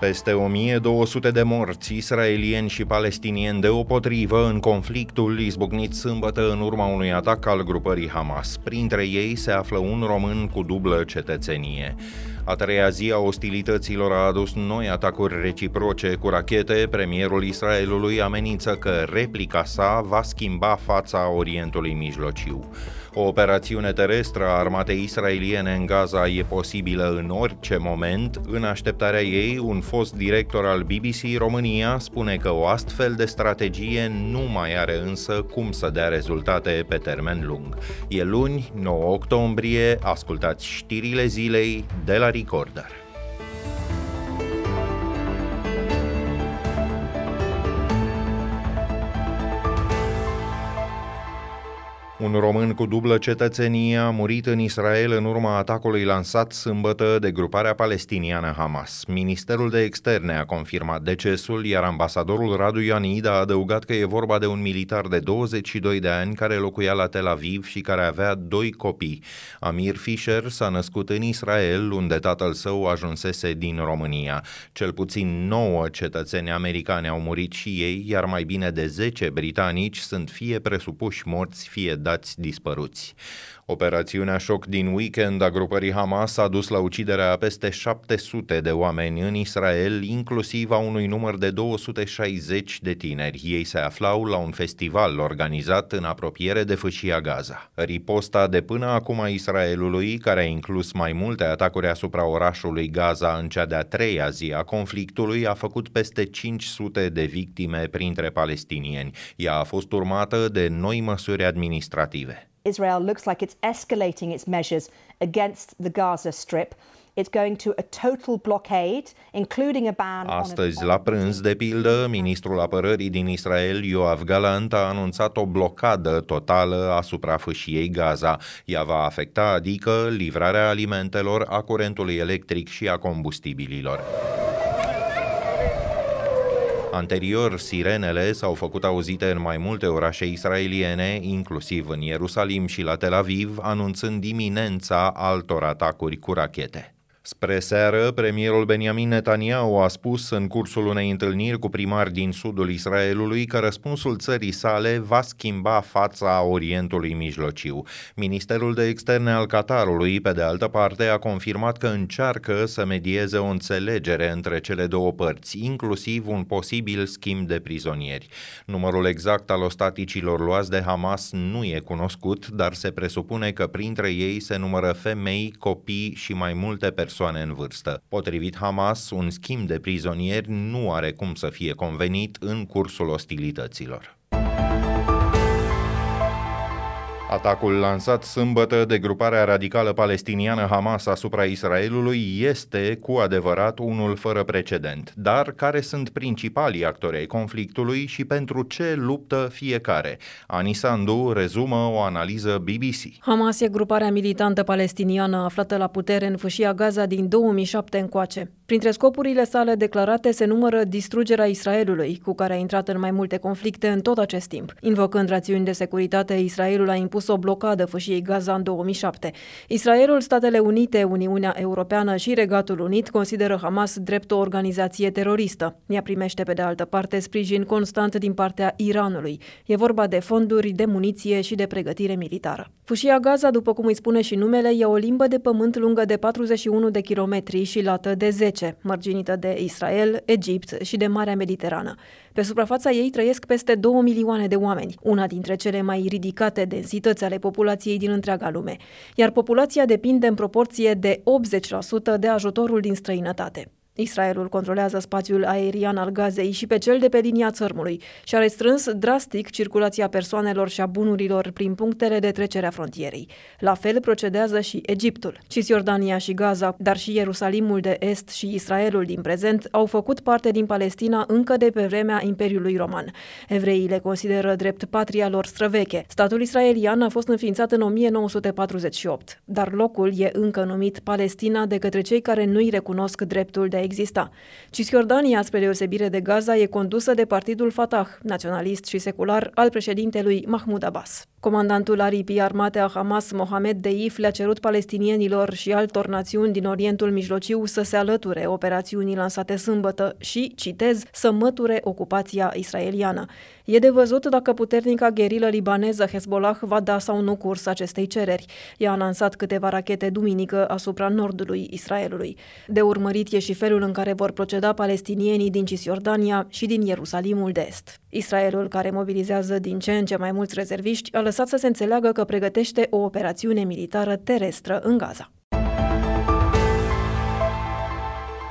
Peste 1200 de morți israelieni și palestinieni deopotrivă în conflictul izbucnit sâmbătă în urma unui atac al grupării Hamas. Printre ei se află un român cu dublă cetățenie. A treia zi a ostilităților a adus noi atacuri reciproce cu rachete. Premierul Israelului amenință că replica sa va schimba fața Orientului Mijlociu. O operațiune terestră a armatei israeliene în Gaza e posibilă în orice moment. În așteptarea ei, un fost director al BBC România spune că o astfel de strategie nu mai are însă cum să dea rezultate pe termen lung. E luni, 9 octombrie, ascultați știrile zilei de la Recorder. Un român cu dublă cetățenie a murit în Israel în urma atacului lansat sâmbătă de gruparea palestiniană Hamas. Ministerul de Externe a confirmat decesul, iar ambasadorul Radu Ionid a adăugat că e vorba de un militar de 22 de ani care locuia la Tel Aviv și care avea doi copii. Amir Fisher s-a născut în Israel, unde tatăl său ajunsese din România. Cel puțin 9 cetățeni americani au murit și ei, iar mai bine de 10 britanici sunt fie presupuși morți, fie dați dispăruți. Operațiunea șoc din weekend a grupării Hamas a dus la uciderea a peste 700 de oameni în Israel, inclusiv a unui număr de 260 de tineri. Ei se aflau la un festival organizat în apropiere de fâșia Gaza. Riposta de până acum a Israelului, care a inclus mai multe atacuri asupra orașului Gaza în cea de-a treia zi a conflictului, a făcut peste 500 de victime printre palestinieni. Ea a fost urmată de noi măsuri administrative. Israel looks like it's escalating its measures against the Gaza Strip. It's going to a total blockade, including a ban Astăzi, la prânz, de pildă, ministrul apărării din Israel, Yoav Galant, a anunțat o blocadă totală asupra fâșiei Gaza. Ea va afecta, adică, livrarea alimentelor, a curentului electric și a combustibililor. Anterior, sirenele s-au făcut auzite în mai multe orașe israeliene, inclusiv în Ierusalim și la Tel Aviv, anunțând iminența altor atacuri cu rachete. Spre seară, premierul Benjamin Netanyahu a spus în cursul unei întâlniri cu primari din sudul Israelului că răspunsul țării sale va schimba fața Orientului Mijlociu. Ministerul de Externe al Qatarului, pe de altă parte, a confirmat că încearcă să medieze o înțelegere între cele două părți, inclusiv un posibil schimb de prizonieri. Numărul exact al ostaticilor luați de Hamas nu e cunoscut, dar se presupune că printre ei se numără femei, copii și mai multe persoane persoane în vârstă. Potrivit Hamas, un schimb de prizonieri nu are cum să fie convenit în cursul ostilităților. Atacul lansat sâmbătă de gruparea radicală palestiniană Hamas asupra Israelului este cu adevărat unul fără precedent. Dar care sunt principalii actori ai conflictului și pentru ce luptă fiecare? Ani Sandu rezumă o analiză BBC. Hamas e gruparea militantă palestiniană aflată la putere în fâșia Gaza din 2007 încoace. Printre scopurile sale declarate se numără distrugerea Israelului, cu care a intrat în mai multe conflicte în tot acest timp. Invocând rațiuni de securitate, Israelul a impus o blocadă fâșiei Gaza în 2007. Israelul, Statele Unite, Uniunea Europeană și Regatul Unit consideră Hamas drept o organizație teroristă. Ea primește, pe de altă parte, sprijin constant din partea Iranului. E vorba de fonduri, de muniție și de pregătire militară. Fâșia Gaza, după cum îi spune și numele, e o limbă de pământ lungă de 41 de kilometri și lată de 10 10, mărginită de Israel, Egipt și de Marea Mediterană. Pe suprafața ei trăiesc peste 2 milioane de oameni, una dintre cele mai ridicate densități ale populației din întreaga lume, iar populația depinde în proporție de 80% de ajutorul din străinătate. Israelul controlează spațiul aerian al Gazei și pe cel de pe linia țărmului și a restrâns drastic circulația persoanelor și a bunurilor prin punctele de trecere a frontierei. La fel procedează și Egiptul. Cisjordania și Gaza, dar și Ierusalimul de Est și Israelul din prezent au făcut parte din Palestina încă de pe vremea Imperiului Roman. Evreii le consideră drept patria lor străveche. Statul israelian a fost înființat în 1948, dar locul e încă numit Palestina de către cei care nu-i recunosc dreptul de a exista. Cisjordania, spre deosebire de Gaza, e condusă de partidul Fatah, naționalist și secular, al președintelui Mahmoud Abbas. Comandantul aripii armate a Hamas, Mohamed Deif, le-a cerut palestinienilor și altor națiuni din Orientul Mijlociu să se alăture operațiunii lansate sâmbătă și, citez, să măture ocupația israeliană. E de văzut dacă puternica gherilă libaneză Hezbollah va da sau nu curs acestei cereri. Ea a lansat câteva rachete duminică asupra nordului Israelului. De urmărit e și felul în care vor proceda palestinienii din Cisjordania și din Ierusalimul de Est. Israelul, care mobilizează din ce în ce mai mulți rezerviști, a lăsat să se înțeleagă că pregătește o operațiune militară terestră în Gaza.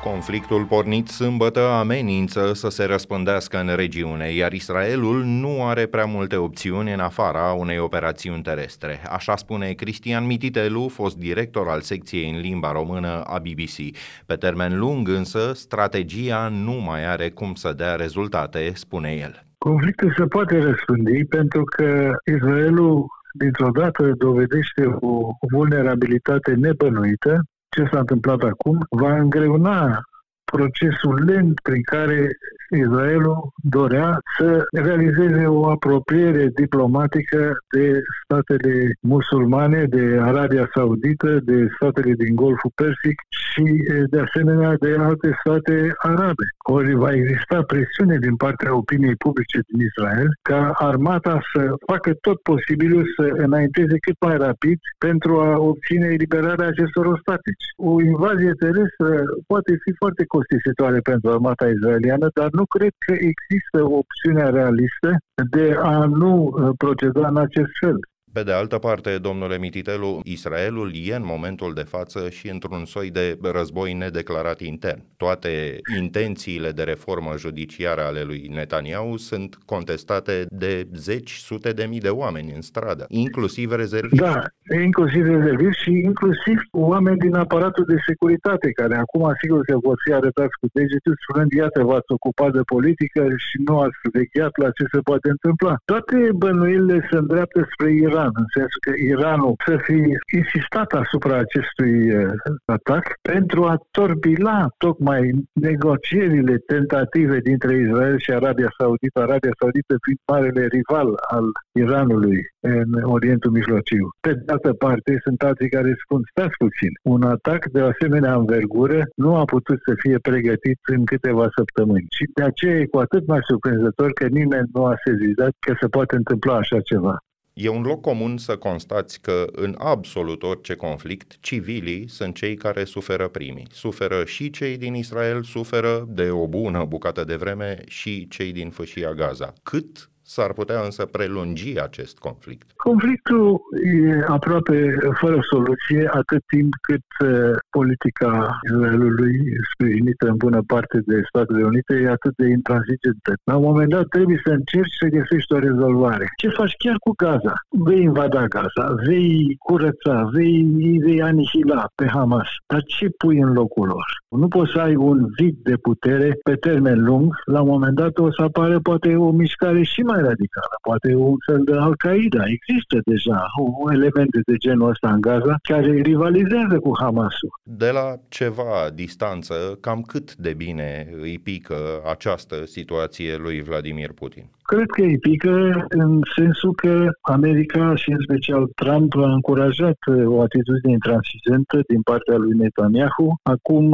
Conflictul pornit sâmbătă amenință să se răspândească în regiune, iar Israelul nu are prea multe opțiuni în afara unei operațiuni terestre. Așa spune Cristian Mititelu, fost director al secției în limba română a BBC. Pe termen lung însă, strategia nu mai are cum să dea rezultate, spune el. Conflictul se poate răspândi pentru că Israelul dintr-o dată dovedește o vulnerabilitate nebănuită. Ce s-a întâmplat acum va îngreuna procesul lent prin care Israelul dorea să realizeze o apropiere diplomatică de statele musulmane, de Arabia Saudită, de statele din Golful Persic și de asemenea de alte state arabe. Ori va exista presiune din partea opiniei publice din Israel ca armata să facă tot posibilul să înainteze cât mai rapid pentru a obține eliberarea acestor ostatici. O invazie terestră poate fi foarte costisitoare pentru armata israeliană, dar nu cred că există opțiunea realistă de a nu uh, proceda în acest fel. Pe de altă parte, domnule Mititelu, Israelul e în momentul de față și într-un soi de război nedeclarat intern. Toate intențiile de reformă judiciară ale lui Netanyahu sunt contestate de zeci, sute de mii de oameni în stradă, inclusiv rezerviști. Da, inclusiv rezerviști și inclusiv oameni din aparatul de securitate, care acum sigur că vor fi arătați cu degetul, spunând, iată, v-ați ocupat de politică și nu ați vegheat la ce se poate întâmpla. Toate bănuielile se îndreaptă spre Iran Iran, în sensul că Iranul să fi insistat asupra acestui uh, atac pentru a torbila tocmai negocierile tentative dintre Israel și Arabia Saudită, Arabia Saudită fiind marele rival al Iranului în Orientul Mijlociu. Pe de altă parte, sunt alții care spun, stați puțin, un atac de asemenea învergură nu a putut să fie pregătit în câteva săptămâni. Și de aceea e cu atât mai surprinzător că nimeni nu a sezizat că se poate întâmpla așa ceva. E un loc comun să constați că în absolut orice conflict, civilii sunt cei care suferă primii. Suferă și cei din Israel, suferă de o bună bucată de vreme și cei din fâșia Gaza. Cât S-ar putea însă prelungi acest conflict. Conflictul e aproape fără soluție atât timp cât uh, politica Israelului, sprijinită în bună parte de Statele Unite, e atât de intransigentă. La un moment dat trebuie să încerci să găsești o rezolvare. Ce faci chiar cu Gaza? Vei invada Gaza, vei curăța, vei, vei anihila pe Hamas. Dar ce pui în locul lor? Nu poți să ai un vid de putere pe termen lung. La un moment dat o să apară poate o mișcare și mai radicală, poate un fel de Al-Qaeda. Există deja elemente de genul ăsta în Gaza care rivalizează cu Hamasul. De la ceva distanță, cam cât de bine îi pică această situație lui Vladimir Putin? Cred că îi pică în sensul că America și în special Trump a încurajat o atitudine intransigentă din partea lui Netanyahu. Acum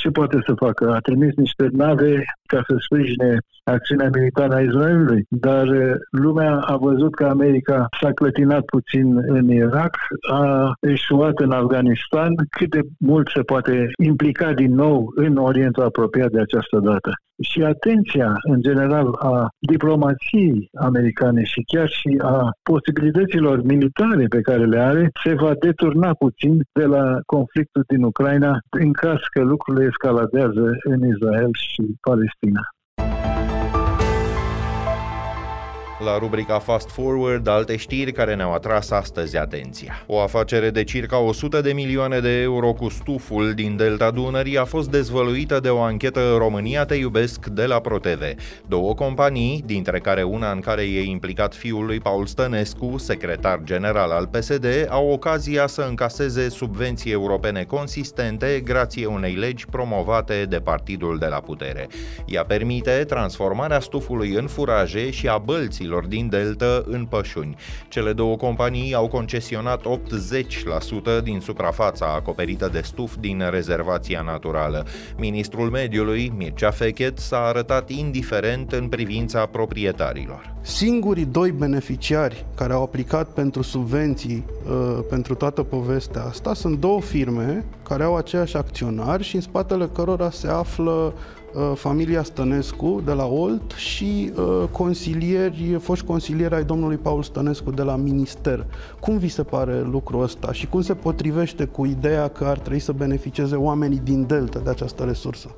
ce poate să facă? A trimis niște nave ca să sprijine acțiunea militară a Israelului, dar lumea a văzut că America s-a clătinat puțin în Irak, a eșuat în Afganistan, cât de mult se poate implica din nou în Orientul apropiat de această dată și atenția, în general, a diplomației americane și chiar și a posibilităților militare pe care le are, se va deturna puțin de la conflictul din Ucraina în caz că lucrurile escaladează în Israel și Palestina. La rubrica Fast Forward, alte știri care ne-au atras astăzi atenția. O afacere de circa 100 de milioane de euro cu stuful din Delta Dunării a fost dezvăluită de o anchetă România Te Iubesc de la ProTV. Două companii, dintre care una în care e implicat fiul lui Paul Stănescu, secretar general al PSD, au ocazia să încaseze subvenții europene consistente grație unei legi promovate de partidul de la putere. Ea permite transformarea stufului în furaje și a bălților companiilor din Delta în pășuni. Cele două companii au concesionat 80% din suprafața acoperită de stuf din rezervația naturală. Ministrul Mediului, Mircea Fechet, s-a arătat indiferent în privința proprietarilor. Singurii doi beneficiari care au aplicat pentru subvenții uh, pentru toată povestea asta sunt două firme care au aceiași acționari și în spatele cărora se află Uh, familia Stănescu de la Olt și uh, consilieri, foști consilieri ai domnului Paul Stănescu de la Minister. Cum vi se pare lucrul ăsta și cum se potrivește cu ideea că ar trebui să beneficieze oamenii din Delta de această resursă?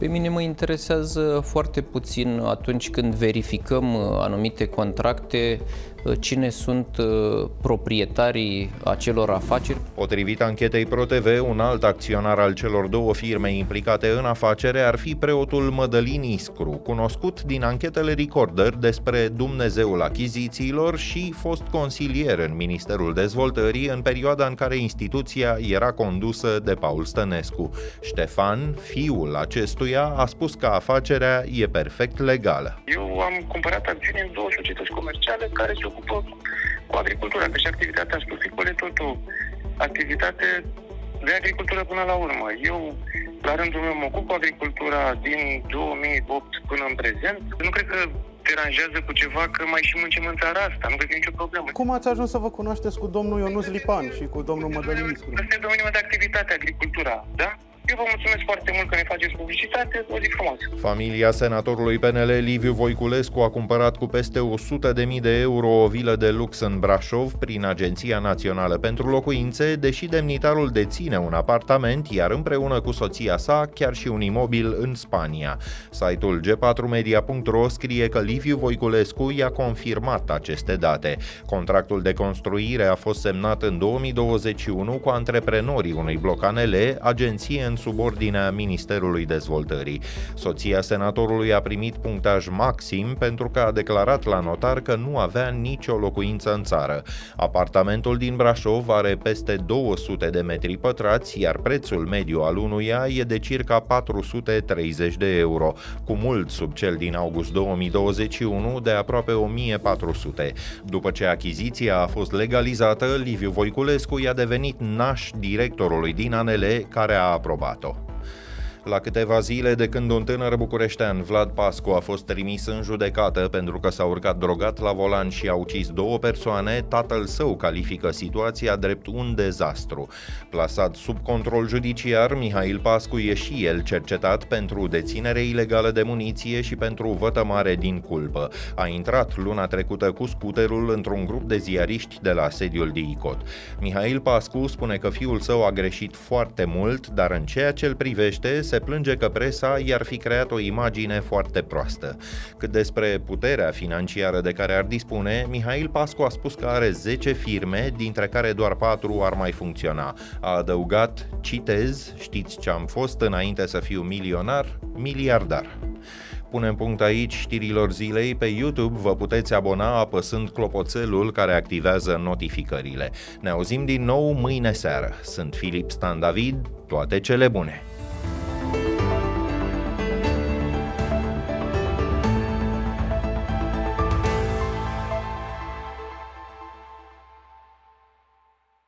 Pe mine mă interesează foarte puțin atunci când verificăm uh, anumite contracte Uh, cine sunt uh, proprietarii acelor afaceri. Potrivit anchetei ProTV, un alt acționar al celor două firme implicate în afacere ar fi preotul Mădălin Iscru, cunoscut din anchetele Recorder despre Dumnezeul achizițiilor și fost consilier în Ministerul Dezvoltării în perioada în care instituția era condusă de Paul Stănescu. Ștefan, fiul acestuia, a spus că afacerea e perfect legală. Eu am cumpărat acțiuni în două societăți comerciale care se ocupă cu agricultura, că și activitatea stuficole tot o activitate de agricultură până la urmă. Eu, la rândul meu, mă ocup cu agricultura din 2008 până în prezent. Nu cred că deranjează cu ceva că mai și muncim în țara asta. Nu cred că e nicio problemă. Cum ați ajuns să vă cunoașteți cu domnul Ionuț Lipan și cu domnul Mădălin Iscru? Asta e domeniul de activitate, agricultura, da? Eu vă mulțumesc foarte mult că ne faceți publicitate. O zi frumos! Familia senatorului PNL Liviu Voiculescu a cumpărat cu peste 100.000 de euro o vilă de lux în Brașov prin Agenția Națională pentru Locuințe, deși demnitarul deține un apartament, iar împreună cu soția sa chiar și un imobil în Spania. Site-ul g4media.ro scrie că Liviu Voiculescu i-a confirmat aceste date. Contractul de construire a fost semnat în 2021 cu antreprenorii unui bloc ANL, agenție în subordinea Ministerului Dezvoltării. Soția senatorului a primit punctaj maxim pentru că a declarat la notar că nu avea nicio locuință în țară. Apartamentul din Brașov are peste 200 de metri pătrați, iar prețul mediu al unuia e de circa 430 de euro, cu mult sub cel din august 2021 de aproape 1400. După ce achiziția a fost legalizată, Liviu Voiculescu i-a devenit naș directorului din Anele, care a aprobat Lobato. La câteva zile de când un tânăr bucureștean, Vlad Pascu, a fost trimis în judecată pentru că s-a urcat drogat la volan și a ucis două persoane, tatăl său califică situația drept un dezastru. Plasat sub control judiciar, Mihail Pascu e și el cercetat pentru deținere ilegală de muniție și pentru vătămare din culpă. A intrat luna trecută cu scuterul într-un grup de ziariști de la sediul DICOT. Mihail Pascu spune că fiul său a greșit foarte mult, dar în ceea ce îl privește, se plânge că presa i-ar fi creat o imagine foarte proastă. Cât despre puterea financiară de care ar dispune, Mihail Pascu a spus că are 10 firme, dintre care doar 4 ar mai funcționa. A adăugat, citez, știți ce am fost înainte să fiu milionar? Miliardar. Punem punct aici știrilor zilei. Pe YouTube vă puteți abona apăsând clopoțelul care activează notificările. Ne auzim din nou mâine seară. Sunt Filip Stan David, toate cele bune!